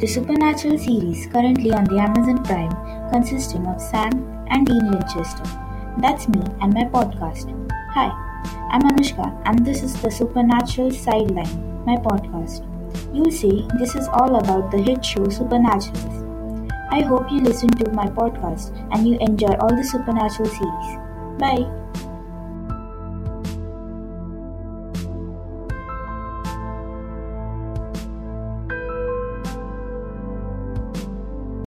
The Supernatural series, currently on the Amazon Prime, consisting of Sam and Dean Winchester. That's me and my podcast. Hi, I'm Anushka, and this is the Supernatural Sideline, my podcast. You'll see this is all about the hit show Supernaturals. I hope you listen to my podcast and you enjoy all the Supernatural series. Bye.